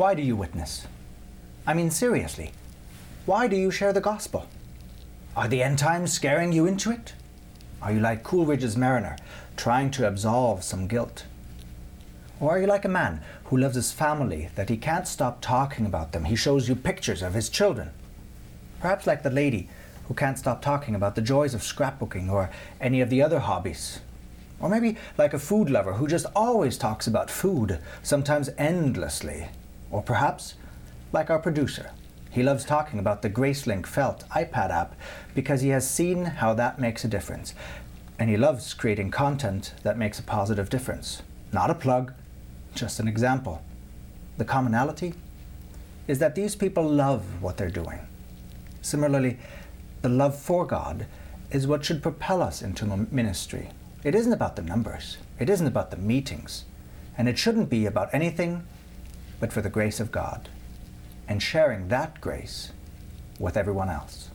Why do you witness? I mean, seriously, why do you share the gospel? Are the end times scaring you into it? Are you like Coleridge's mariner, trying to absolve some guilt? Or are you like a man who loves his family that he can't stop talking about them? He shows you pictures of his children. Perhaps like the lady who can't stop talking about the joys of scrapbooking or any of the other hobbies. Or maybe like a food lover who just always talks about food, sometimes endlessly. Or perhaps like our producer. He loves talking about the Gracelink Felt iPad app because he has seen how that makes a difference. And he loves creating content that makes a positive difference. Not a plug, just an example. The commonality is that these people love what they're doing. Similarly, the love for God is what should propel us into ministry. It isn't about the numbers, it isn't about the meetings, and it shouldn't be about anything but for the grace of God and sharing that grace with everyone else.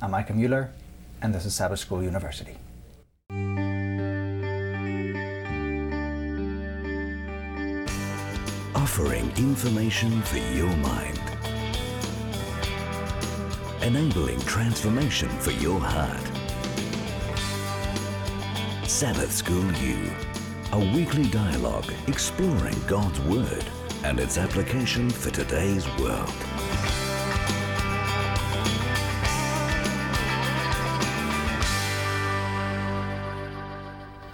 I'm Micah Mueller, and this is Sabbath School University. offering information for your mind, enabling transformation for your heart. Sabbath School U, a weekly dialogue exploring God's Word and its application for today's world.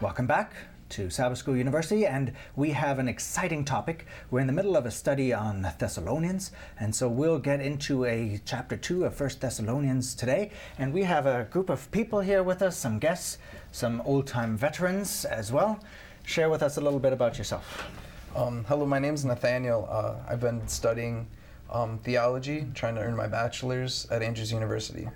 Welcome back to Sabbath School University, and we have an exciting topic. We're in the middle of a study on Thessalonians, and so we'll get into a chapter two of First Thessalonians today. And we have a group of people here with us, some guests, some old time veterans as well. Share with us a little bit about yourself. Um, hello, my name is Nathaniel. Uh, I've been studying um, theology, trying to earn my bachelor's at Andrews University.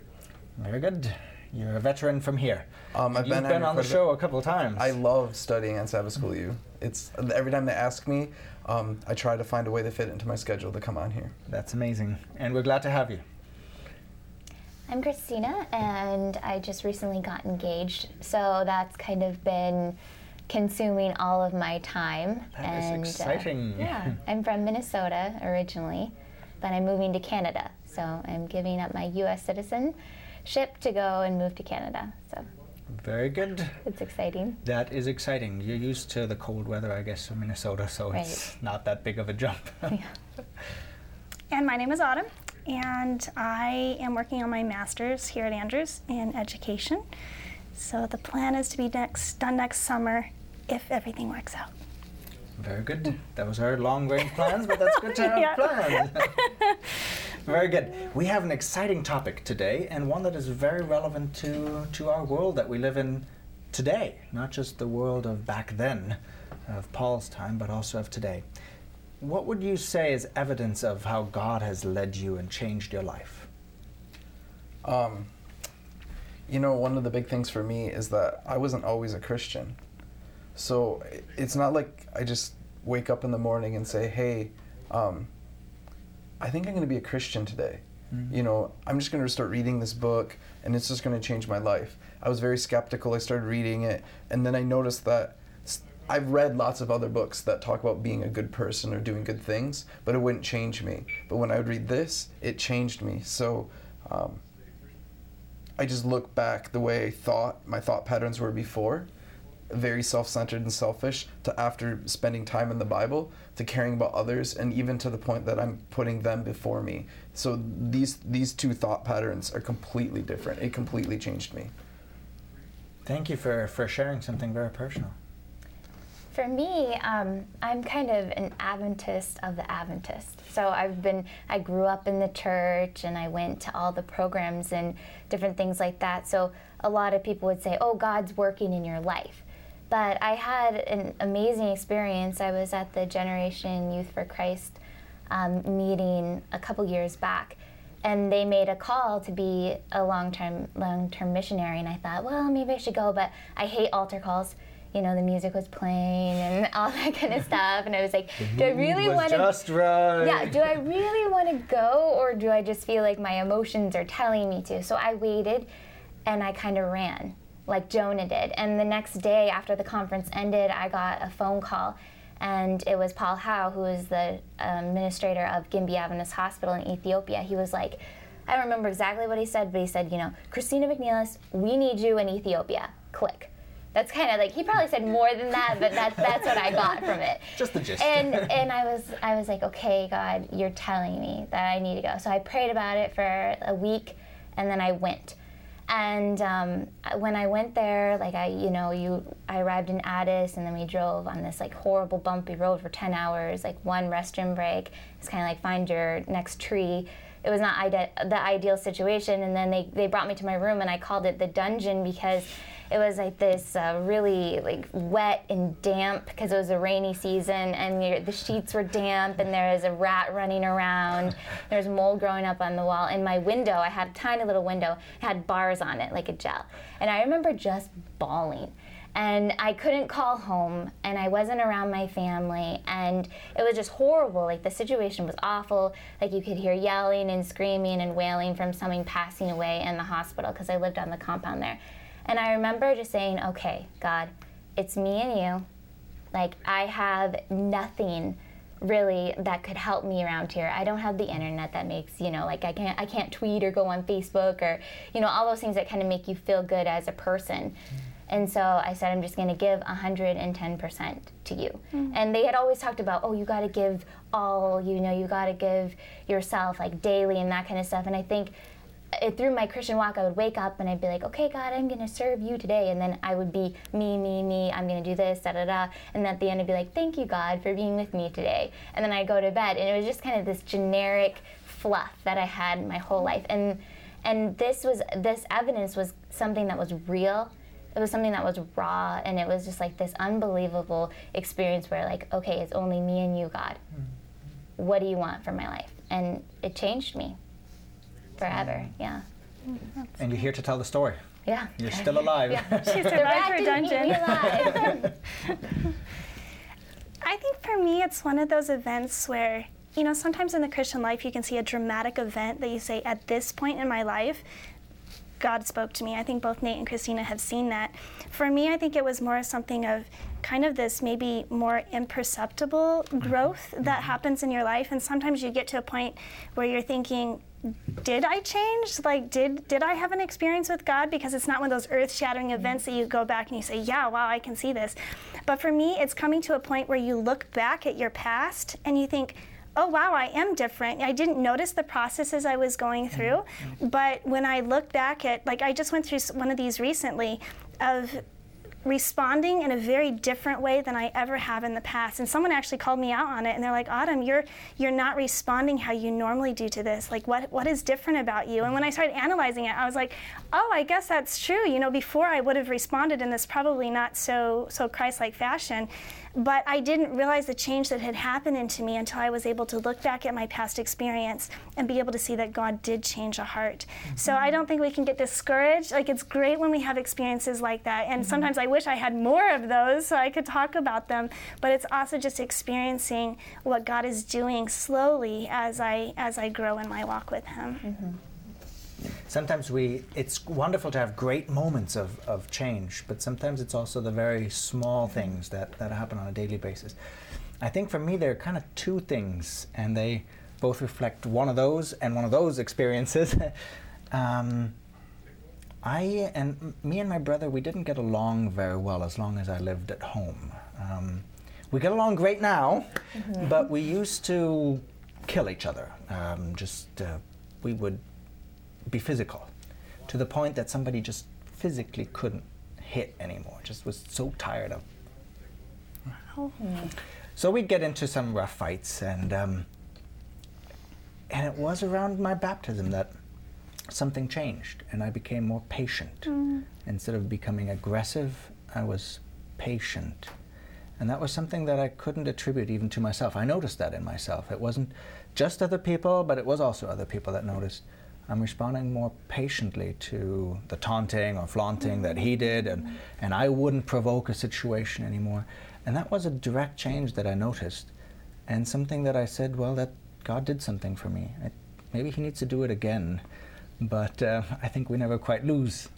Very good. You're a veteran from here. Um, I've You've been, been on the show a couple of times. I love studying at Sabbath School U. It's every time they ask me, um, I try to find a way to fit into my schedule to come on here. That's amazing, and we're glad to have you. I'm Christina, and I just recently got engaged, so that's kind of been consuming all of my time. That and is exciting. Uh, yeah, I'm from Minnesota originally, but I'm moving to Canada, so I'm giving up my U.S. citizenship to go and move to Canada. So Very good. it's exciting. That is exciting. You're used to the cold weather, I guess, in Minnesota, so it's not that big of a jump. And my name is Autumn, and I am working on my master's here at Andrews in education. So the plan is to be next done next summer if everything works out. Very good. That was our long range plans, but that's good to have Yeah. plans. very good. We have an exciting topic today, and one that is very relevant to, to our world that we live in today, not just the world of back then, of Paul's time, but also of today. What would you say is evidence of how God has led you and changed your life? Um, you know, one of the big things for me is that I wasn't always a Christian. So it's not like I just wake up in the morning and say, hey, um, I think I'm going to be a Christian today. You know, I'm just going to start reading this book and it's just going to change my life. I was very skeptical. I started reading it and then I noticed that I've read lots of other books that talk about being a good person or doing good things, but it wouldn't change me. But when I would read this, it changed me. So um, I just look back the way I thought my thought patterns were before, very self-centered and selfish, to after spending time in the Bible, to caring about others, and even to the point that I'm putting them before me. So these these two thought patterns are completely different. It completely changed me. Thank you for, for sharing something very personal. For me, um, I'm kind of an Adventist of the Adventist. So I've been, I grew up in the church and I went to all the programs and different things like that. So a lot of people would say, oh, God's working in your life. But I had an amazing experience. I was at the Generation Youth for Christ um, meeting a couple years back. And they made a call to be a long-term long-term missionary, and I thought, well, maybe I should go. But I hate altar calls you know, the music was playing and all that kind of stuff. And I was like, do I really want to? just right. Yeah, do I really want to go or do I just feel like my emotions are telling me to? So I waited and I kind of ran like Jonah did. And the next day after the conference ended, I got a phone call and it was Paul Howe, who is the um, administrator of Gimbi Adventist Hospital in Ethiopia. He was like, I don't remember exactly what he said, but he said, you know, Christina McNeilis, we need you in Ethiopia. Click. That's kind of like he probably said more than that, but that's that's what I got from it. Just the gist. And and I was I was like, okay, God, you're telling me that I need to go. So I prayed about it for a week, and then I went. And um, when I went there, like I, you know, you, I arrived in Addis, and then we drove on this like horrible bumpy road for 10 hours, like one restroom break. It's kind of like find your next tree. It was not ide- the ideal situation. And then they, they brought me to my room, and I called it the dungeon because it was like this uh, really like wet and damp because it was a rainy season and the sheets were damp and there was a rat running around. There was mold growing up on the wall. And my window i had a tiny little window had bars on it like a gel. And i remember just bawling. And I couldn't call home and I wasn't around my family and it was just horrible. Like the situation was awful. Like you could hear yelling and screaming and wailing from someone passing away in the hospital because I lived on the compound there and I remember just saying okay God it's me and you like I have nothing really that could help me around here. I don't have the internet that makes, you know, like I can't I can't tweet or go on Facebook or, you know, all those things that kind of make you feel good as a person. Mm. And so I said, I'm just going to give 110% to you. Mm. And they had always talked about, oh, you got to give all, you know, you got to give yourself like daily and that kind of stuff. And I think it, through my Christian walk, I would wake up and I'd be like, okay, God, I'm going to serve you today. And then I would be me, me, me, I'm going to do this, da da da. And at the end, I'd be like, thank you, God, for being with me today. And then I'd go to bed. And it was just kind of this generic fluff that I had my whole life. And and this was this evidence was something that was real it was something that was raw and it was just like this unbelievable experience where like okay it's only me and you god mm-hmm. what do you want for my life and it changed me forever yeah mm-hmm. and you're here to tell the story. yeah You're still alive. yeah. She The survived rat her didn't dungeon. alive. I think for me, it's one of those events where, you know, sometimes in the Christian life, you can see a dramatic event that you say, at this point in my life, God spoke to me. I think both Nate and Christina have seen that. For me, I think it was more something of kind of this maybe more imperceptible mm-hmm. growth that mm-hmm. happens in your life. And sometimes you get to a point where you're thinking, did I change? Like, did did I have an experience with God? Because it's not one of those earth-shattering mm-hmm. events that you go back and you say, "Yeah, wow, I can see this." But for me, it's coming to a point where you look back at your past and you think, "Oh, wow, I am different." I didn't notice the processes I was going through, mm-hmm. but when I look back at, like, I just went through one of these recently, of responding in a very different way than I ever have in the past. And someone actually called me out on it and they're like, Autumn, you're you're not responding how you normally do to this. Like what what is different about you? And when I started analyzing it, I was like, oh, I guess that's true. You know, before I would have responded in this probably not so so Christ-like fashion. But I didn't realize the change that had happened into me until I was able to look back at my past experience and be able to see that God did change a heart. So mm-hmm. I don't think we can get discouraged. Like it's great when we have experiences like that. And mm-hmm. sometimes I wish I had more of those so I could talk about them. But it's also just experiencing what God is doing slowly as I as I grow in my walk with Him. Mm-hmm. Sometimes we, it's wonderful to have great moments of, of change, but sometimes it's also the very small things that, that happen on a daily basis. I think for me, there are kind of two things, and they both reflect one of those and one of those experiences. um, I and me and my brother, we didn't get along very well as long as I lived at home. Um, we get along great now, but we used to kill each other. Um, just uh, we would be physical to the point that somebody just physically couldn't hit anymore. Just was so tired of. So we'd get into some rough fights, and um, and it was around my baptism that something changed, and I became more patient. Instead of becoming aggressive, I was patient. And that was something that I couldn't attribute even to myself. I noticed that in myself. It wasn't just other people, but it was also other people that noticed. I'm responding more patiently to the taunting or flaunting that he did, and, and I wouldn't provoke a situation anymore. And that was a direct change that I noticed, and something that I said, well, that God did something for me. I, maybe He needs to do it again, but uh, I think we never quite lose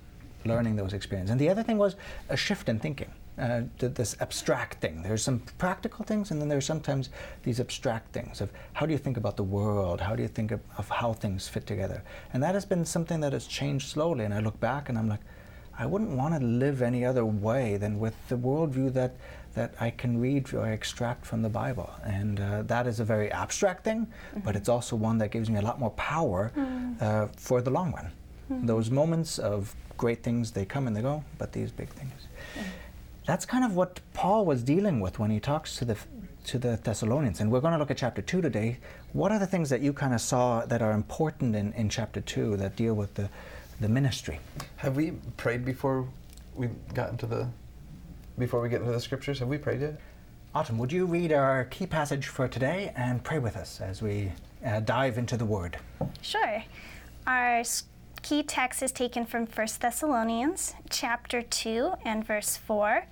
learning those experiences. And the other thing was a shift in thinking. Uh, th- this abstract thing. There's some practical things, and then there's sometimes these abstract things of how do you think about the world? How do you think of, of how things fit together? And that has been something that has changed slowly. And I look back and I'm like, I wouldn't want to live any other way than with the worldview that, that I can read or extract from the Bible. And uh, that is a very abstract thing, but it's also one that gives me a lot more power uh, for the long run. Those moments of great things, they come and they go, but these big things. That's kind of what Paul was dealing with when he talks to the to the Thessalonians. And we're going to look at chapter 2 today. What are the things that you kind of saw that are important in, in chapter 2 that deal with the, the ministry? Have we prayed before we got into the before we get into the scriptures? Have we prayed yet? Autumn, would you read our key passage for today and pray with us as we uh, dive into the Word? Sure. Our key text is taken from 1 Thessalonians chapter 2 and verse 4.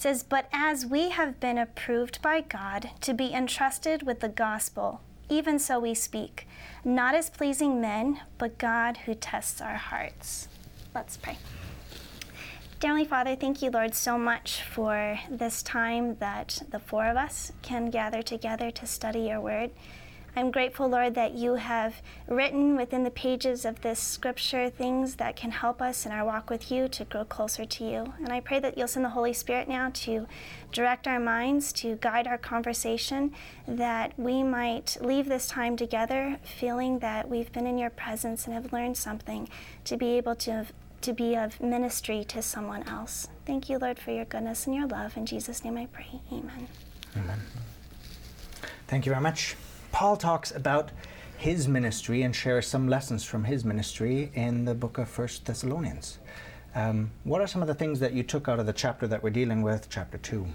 It says, But as we have been approved by God to be entrusted with the gospel, even so we speak, not as pleasing men, but God who tests our hearts. Let's pray. Dear Heavenly Father, thank you, Lord, so much for this time that the four of us can gather together to study your word. I'm grateful, Lord, that you have written within the pages of this scripture things that can help us in our walk with you to grow closer to you. And I pray that you'll send the Holy Spirit now to direct our minds, to guide our conversation, that we might leave this time together feeling that we've been in your presence and have learned something to be able to to be of ministry to someone else. Thank you, Lord, for your goodness and your love. In Jesus' name I pray. Amen. Amen. Thank you very much. Paul talks about his ministry and shares some lessons from his ministry in the book of First Thessalonians. Um, what are some of the things that you took out of the chapter that we're dealing with, chapter 2?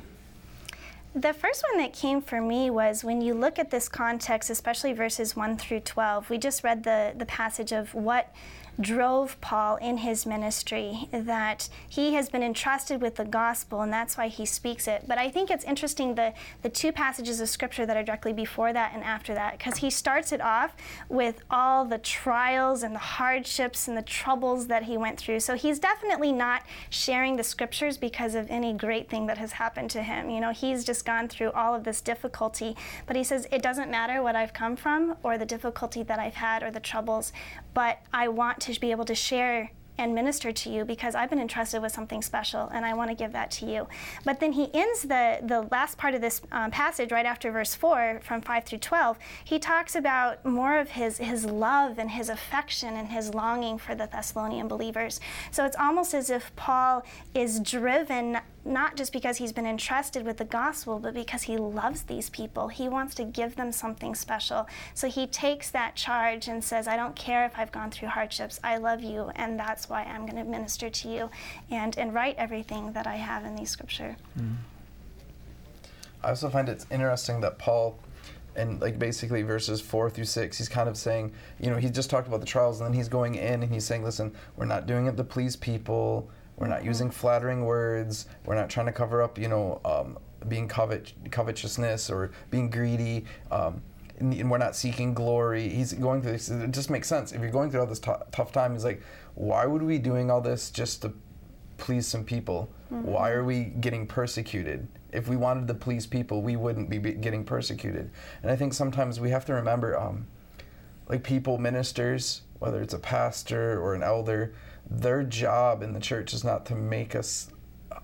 The first one that came for me was when you look at this context, especially verses 1 through 12, we just read the, the passage of what drove Paul in his ministry, that he has been entrusted with the gospel, and that's why he speaks it. But I think it's interesting the, the two passages of scripture that are directly before that and after that, because he starts it off with all the trials and the hardships and the troubles that he went through. So he's definitely not sharing the scriptures because of any great thing that has happened to him. You know, he's just gone through all of this difficulty, but he says, It doesn't matter what I've come from or the difficulty that I've had or the troubles, but I want to be able to share and minister to you because I've been entrusted with something special and I want to give that to you. But then he ends the, the last part of this um, passage right after verse 4 from 5 through 12. He talks about more of his, his love and his affection and his longing for the Thessalonian believers. So it's almost as if Paul is driven not just because he's been entrusted with the gospel, but because he loves these people. He wants to give them something special. So he takes that charge and says, I don't care if I've gone through hardships. I love you, and that's why I'm going to minister to you and, and write everything that I have in these scripture. Mm-hmm. I also find it interesting that Paul, in like basically verses four through six, he's kind of saying, you know, he just talked about the trials, and then he's going in and he's saying, listen, we're not doing it to please people. We're not using flattering words. We're not trying to cover up, you know, um, being covet covetousness or being greedy. Um, and, and we're not seeking glory. He's going through this. It just makes sense. If you're going through all this tou- tough time, he's like, why would we be doing all this just to please some people? Why are we getting persecuted? If we wanted to please people, we wouldn't be be getting persecuted. And I think sometimes we have to remember, um, like people, ministers, whether it's a pastor or an elder, their job in the church is not to make us uh,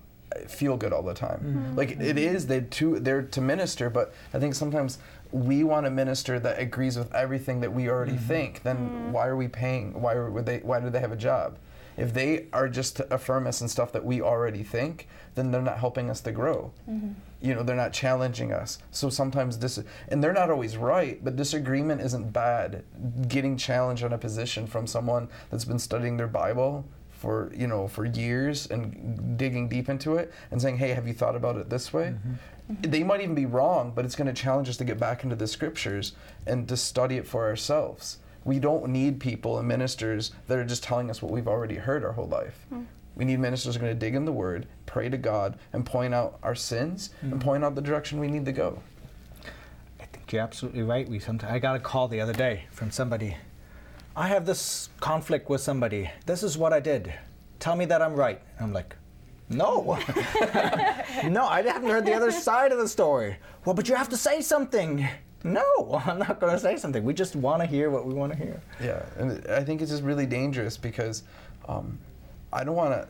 feel good all the time. Mm-hmm. Like it mm-hmm. is they to they're to minister, but I think sometimes we want a minister that agrees with everything that we already mm-hmm. think. Then why are we paying? Why would they? Why do they have a job? If they are just to affirm us in stuff that we already think, then they're not helping us to grow. You know, they're not challenging us. So sometimes this, and they're not always right, but disagreement isn't bad. Getting challenged on a position from someone that's been studying their Bible for you know for years and digging deep into it and saying, hey, have you thought about it this way? Mm-hmm. Mm-hmm. They might even be wrong, but it's going to challenge us to get back into the scriptures and to study it for ourselves. We don't need people and ministers that are just telling us what we've already heard our whole life. Hmm. We need ministers who are going to dig in the Word, pray to God, and point out our sins and point out the direction we need to go. I think you're absolutely right. We sometimes I got a call the other day from somebody. I have this conflict with somebody. This is what I did. Tell me that I'm right. I'm like, No. no, I haven't heard the other side of the story. Well, but you have to say something. No, I'm not going to say something. We just want to hear what we want to hear. Yeah, and I think it's just really dangerous because um, I don't want to.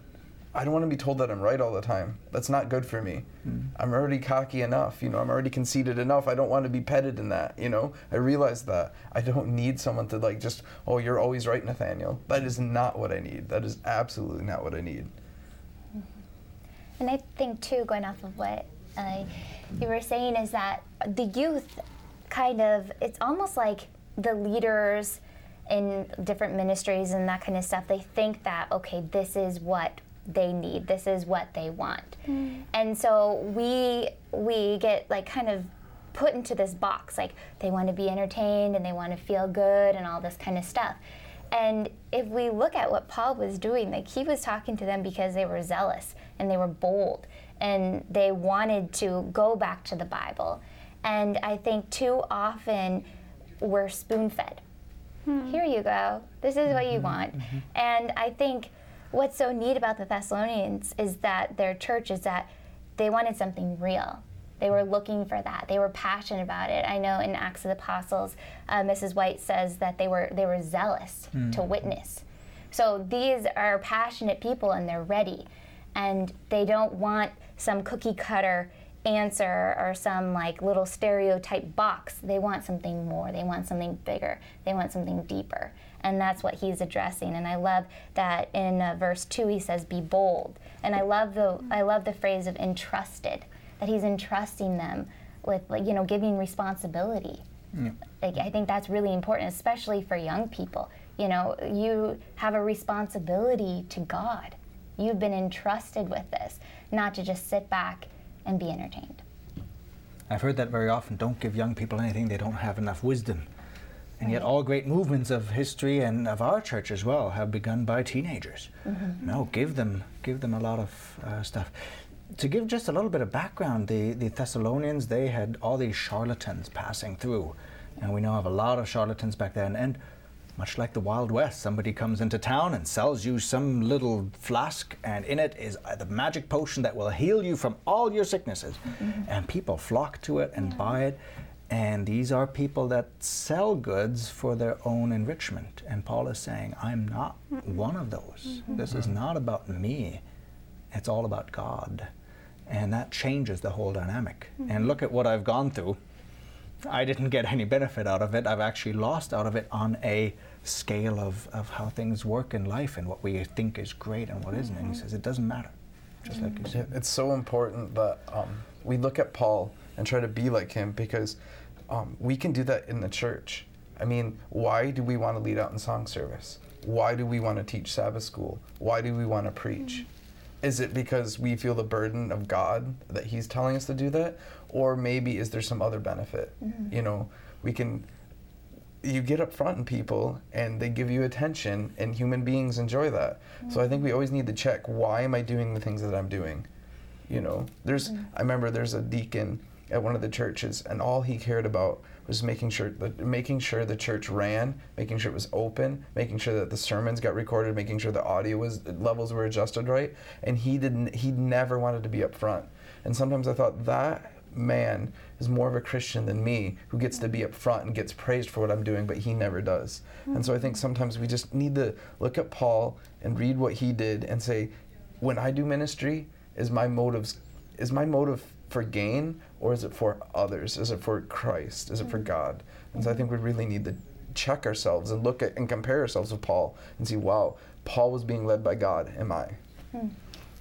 I don't want to be told that I'm right all the time. That's not good for me. Mm. I'm already cocky enough, you know. I'm already conceited enough. I don't want to be petted in that, you know. I realize that I don't need someone to like just, oh, you're always right, Nathaniel. That is not what I need. That is absolutely not what I need. And I think too, going off of what uh, you were saying, is that the youth kind of it's almost like the leaders in different ministries and that kind of stuff. They think that okay, this is what they need. This is what they want. Mm. And so we we get like kind of put into this box like they want to be entertained and they want to feel good and all this kind of stuff. And if we look at what Paul was doing, like he was talking to them because they were zealous and they were bold and they wanted to go back to the Bible. And I think too often we're spoon fed. Hmm. Here you go. This is what you mm-hmm. want. Mm-hmm. And I think what's so neat about the Thessalonians is that their church is that they wanted something real. They were looking for that. They were passionate about it. I know in Acts of the Apostles, uh, Mrs. White says that they were they were zealous mm-hmm. to witness. So these are passionate people and they're ready and they don't want some cookie cutter answer or some like little stereotype box. They want something more. They want something bigger. They want something deeper. And that's what he's addressing. And I love that in uh, verse 2 he says be bold. And I love the I love the phrase of entrusted that he's entrusting them with like you know giving responsibility. Yeah. Like I think that's really important especially for young people. You know, you have a responsibility to God You've been entrusted with this, not to just sit back and be entertained. I've heard that very often. Don't give young people anything they don't have enough wisdom. And yet, all great movements of history and of our church as well have begun by teenagers. Mm-hmm. No, give them, give them a lot of uh, stuff. To give just a little bit of background, the, the Thessalonians they had all these charlatans passing through, and we know of a lot of charlatans back then. And much like the Wild West, somebody comes into town and sells you some little flask, and in it is the magic potion that will heal you from all your sicknesses. Mm-hmm. And people flock to it and yeah. buy it. And these are people that sell goods for their own enrichment. And Paul is saying, I'm not mm-hmm. one of those. Mm-hmm. This is not about me, it's all about God. And that changes the whole dynamic. And mm-hmm. look at what I've gone through I didn't get any benefit out of it. I've actually lost out of it on a scale of, of how things work in life and what we think is great and what isn't. And he mm-hmm. says it doesn't matter, just like you said. It's so important that um, we look at Paul and try to be like him because um, we can do that in the church. I mean, why do we want to lead out in song service? Why do we want to teach Sabbath school? Why do we want to preach? Mm-hmm. Is it because we feel the burden of God that He's telling us to do that? Or maybe is there some other benefit? Mm-hmm. You know, we can, you get up front in people and they give you attention, and human beings enjoy that. Mm-hmm. So I think we always need to check why am I doing the things that I'm doing? You know, there's, mm-hmm. I remember there's a deacon at one of the churches, and all he cared about was making sure that making sure the church ran, making sure it was open, making sure that the sermons got recorded, making sure the audio was levels were adjusted right. And he didn't. He never wanted to be up front. And sometimes I thought that man is more of a Christian than me, who gets to be up front and gets praised for what I'm doing, but he never does. Mm-hmm. And so I think sometimes we just need to look at Paul and read what he did and say, when I do ministry, is my motives is my motive for gain or is it for others? Is it for Christ? Is it for God? And so I think we really need to check ourselves and look at and compare ourselves with Paul and see, wow, Paul was being led by God. Am I? Hmm.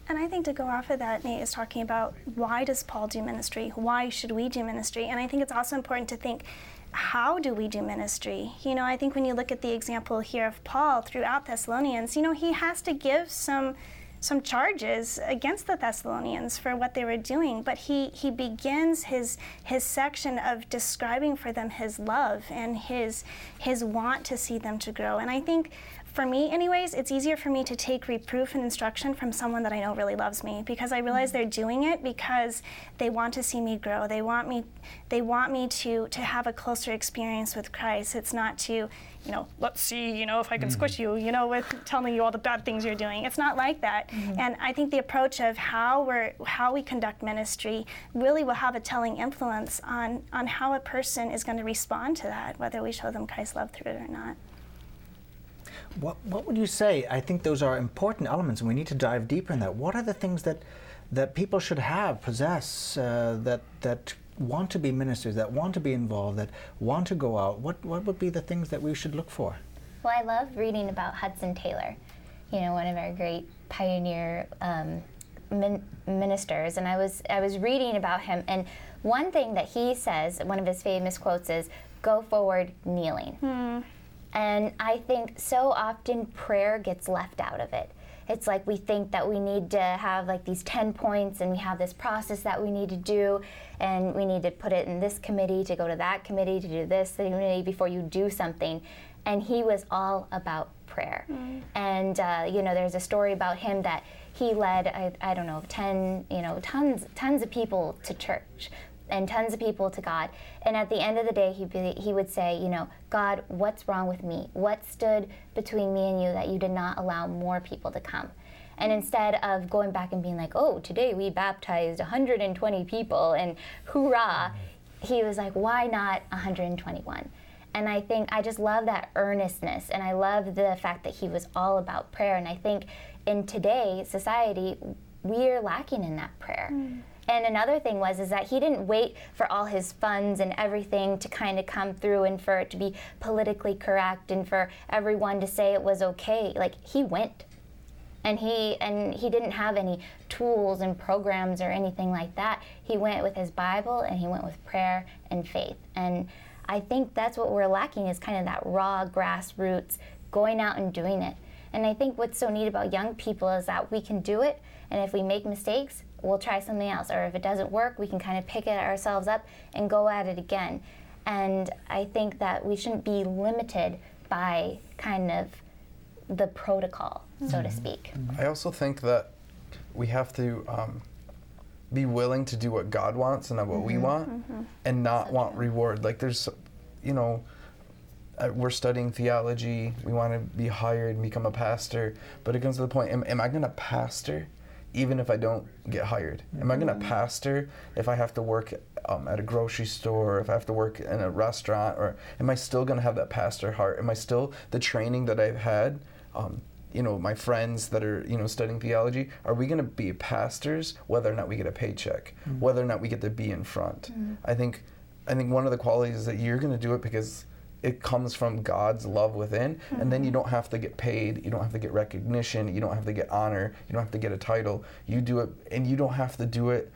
And I think to go off of that, Nate is talking about why does Paul do ministry? Why should we do ministry? And I think it's also important to think how do we do ministry? You know, I think when you look at the example here of Paul throughout Thessalonians, you know, he has to give some some charges against the Thessalonians for what they were doing, but he, he begins his, his section of describing for them his love and his, his want to see them to grow. And I think for me, anyways, it's easier for me to take reproof and instruction from someone that I know really loves me because I realize mm. they're doing it because they want to see me grow. They want me, they want me to to have a closer experience with Christ. It's not to, you know, let's see, you know, if I can mm. squish you, you know, with telling you all the bad things you're doing. It's not like that. Mm-hmm. And I think the approach of how we're how we conduct ministry really will have a telling influence on on how a person is going to respond to that, whether we show them Christ's love through it or not. What, what would you say? I think those are important elements, and we need to dive deeper in that. What are the things that that people should have, possess, uh, that that want to be ministers, that want to be involved, that want to go out? What what would be the things that we should look for? Well, I love reading about Hudson Taylor, you know, one of our great pioneer um, min- ministers. And I was I was reading about him, and one thing that he says, one of his famous quotes is, "Go forward kneeling." And I think so often prayer gets left out of it. It's like we think that we need to have like these 10 points and we have this process that we need to do and we need to put it in this committee to go to that committee to do this committee before you do something. And he was all about prayer. And, uh, you know, there's a story about him that he led, I, I don't know, 10, you know, tons, tons of people to church and tons of people to God. And at the end of the day, be, he would say, you know, God, what's wrong with me? What stood between me and you that you did not allow more people to come? And instead of going back and being like, oh, today we baptized 120 people and hoorah, he was like, why not 121? And I think I just love that earnestness, and I love the fact that he was all about prayer. And I think in today's society, we are lacking in that prayer. Mm. And another thing was is that he didn't wait for all his funds and everything to kind of come through and for it to be politically correct and for everyone to say it was okay. Like he went. And he and he didn't have any tools and programs or anything like that. He went with his Bible and he went with prayer and faith. And I think that's what we're lacking is kind of that raw grassroots going out and doing it. And I think what's so neat about young people is that we can do it, and if we make mistakes, we'll try something else. Or if it doesn't work, we can kind of pick it ourselves up and go at it again. And I think that we shouldn't be limited by kind of the protocol, so to mm-hmm. speak. Mm-hmm. I also think that we have to um, be willing to do what God wants and not what we mm-hmm. want, and not want reward. Like there's, you know, uh, we're studying theology. We want to be hired and become a pastor, but it comes to the point: Am, am I going to pastor? Even if I don't get hired, am I going to pastor if I have to work um, at a grocery store, if I have to work in a restaurant, or am I still going to have that pastor heart? Am I still the training that I've had? Um, you know, my friends that are you know studying theology, are we going to be pastors whether or not we get a paycheck, whether or not we get to be in front? I think, I think one of the qualities is that you're going to do it because it comes from God's love within, and then you mm-hmm. don't have to get paid, you don't have to get recognition, you don't have to get honor, you don't have to get a title. You do it, and you don't have to do it.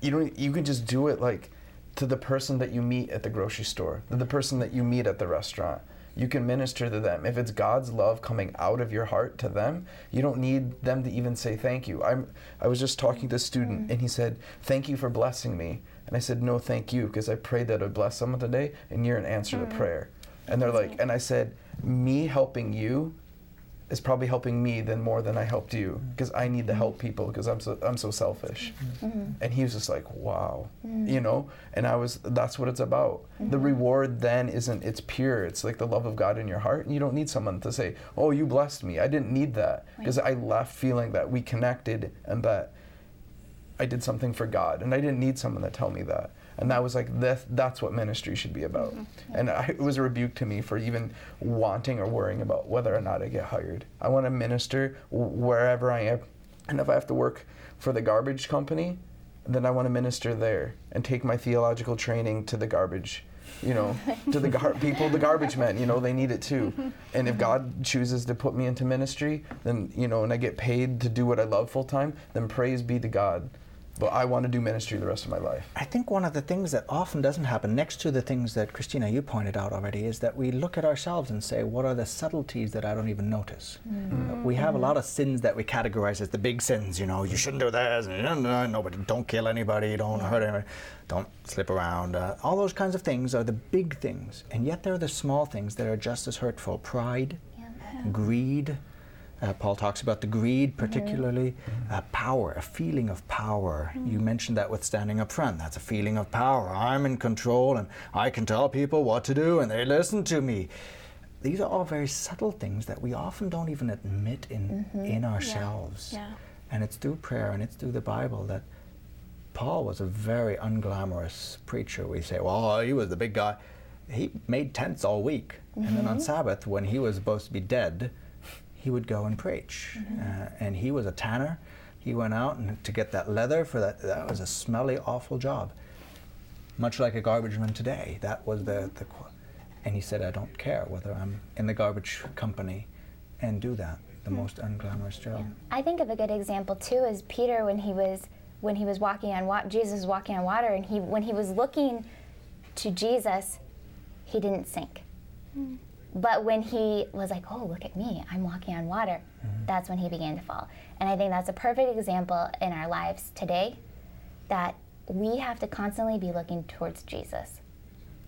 You don't. You can just do it like to the person that you meet at the grocery store, to the person that you meet at the restaurant. You can minister to them. If it's God's love coming out of your heart to them, you don't need them to even say thank you. I'm I was just talking to a student mm-hmm. and he said, "Thank you for blessing me." And I said, "No, thank you because I prayed that I'd bless someone today and you're an answer to mm-hmm. prayer." And they're like, and I said, "Me helping you is probably helping me than more than I helped you mm-hmm. because I need to help mm-hmm. people because I'm so I'm so selfish. And he was just like, wow, you know. And I was that's what it's about. The reward then isn't it's pure. It's like the love of God in your heart, and you don't need someone to say, oh, you blessed me. I didn't need that because I left feeling that we connected and that I did something for God, and I didn't need someone to tell me that. And that was like this, that's what ministry should be about. Mm-hmm. And I, it was a rebuke to me for even wanting or worrying about whether or not I get hired. I want to minister wherever I am, and if I have to work for the garbage company, then I want to minister there and take my theological training to the garbage. You know, to the gar- people, the garbage men, you know, they need it too. And if God chooses to put me into ministry, then, you know, and I get paid to do what I love full time, then praise be to God. But I want to do ministry the rest of my life. I think one of the things that often doesn't happen, next to the things that Christina you pointed out already, is that we look at ourselves and say, "What are the subtleties that I don't even notice?" Uh, We have a lot of sins that we categorize as the big sins. You know, you shouldn't do this, and you don't, do- nobody, don't kill anybody, don't hurt anybody, don't slip around. Uh, all those kinds of things are the big things, and yet there are the small things that are just as hurtful. Pride, greed. Uh, Paul talks about the greed, particularly uh, power, a feeling of power. You mentioned that with standing up front. That's a feeling of power. I'm in control, and I can tell people what to do, and they listen to me. These are all very subtle things that we often don't even admit in in ourselves. Yeah. And it's through prayer and it's through the Bible that Paul was a very unglamorous preacher. We say, well, he was the big guy. He made tents all week. And then on Sabbath, when he was supposed to be dead, he would go and preach. Mm-hmm. Uh, and he was a tanner. He went out and to get that leather for that, that was a smelly, awful job. Much like a garbage man today. That was the, the and he said, I don't care whether I'm in the garbage company and do that, the hmm. most unglamorous job. I think of a good example too is Peter when he was when he was walking on water. Jesus was walking on water, and he when he was looking to Jesus, he didn't sink. Hmm. But when he was like, "Oh, look at me! I'm walking on water," mm-hmm. that's when he began to fall. And I think that's a perfect example in our lives today that we have to constantly be looking towards Jesus.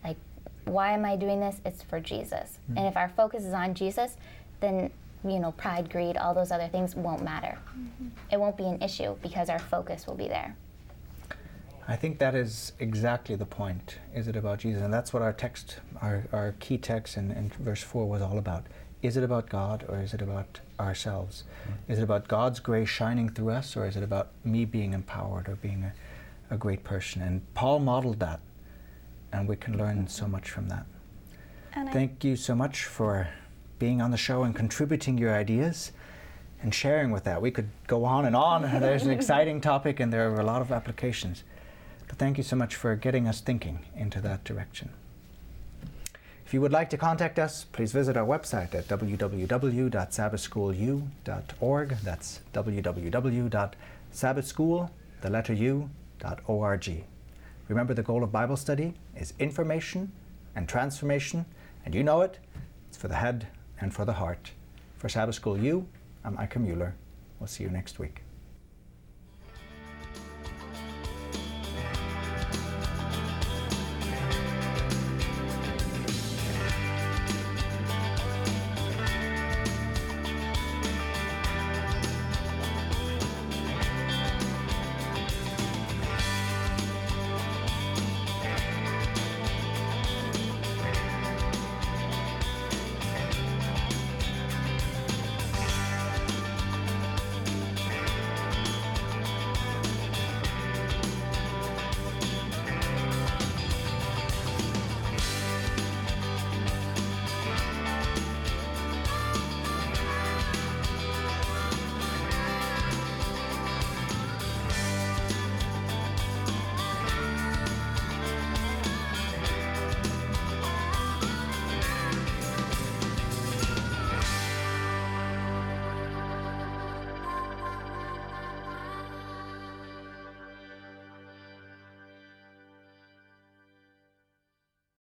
Like, why am I doing this? It's for Jesus. Mm-hmm. And if our focus is on Jesus, then you know, pride, greed, all those other things won't matter. Mm-hmm. It won't be an issue because our focus will be there. I think that is exactly the point. Is it about Jesus? And that's what our text, our, our key text in, in verse 4 was all about. Is it about God or is it about ourselves? Is it about God's grace shining through us or is it about me being empowered or being a, a great person? And Paul modeled that, and we can learn so much from that. And I, Thank you so much for being on the show and contributing your ideas and sharing with that. We could go on and on. There's an exciting topic and there are a lot of applications. But thank you so much for getting us thinking into that direction. If you would like to contact us, please visit our website at www.sabbathschoolu.org. That's www.sabbathschool, the letter U, org. Remember, the goal of Bible study is information and transformation, and you know it. It's for the head and for the heart. For Sabbath School U, I'm Ike Mueller. We'll see you next week.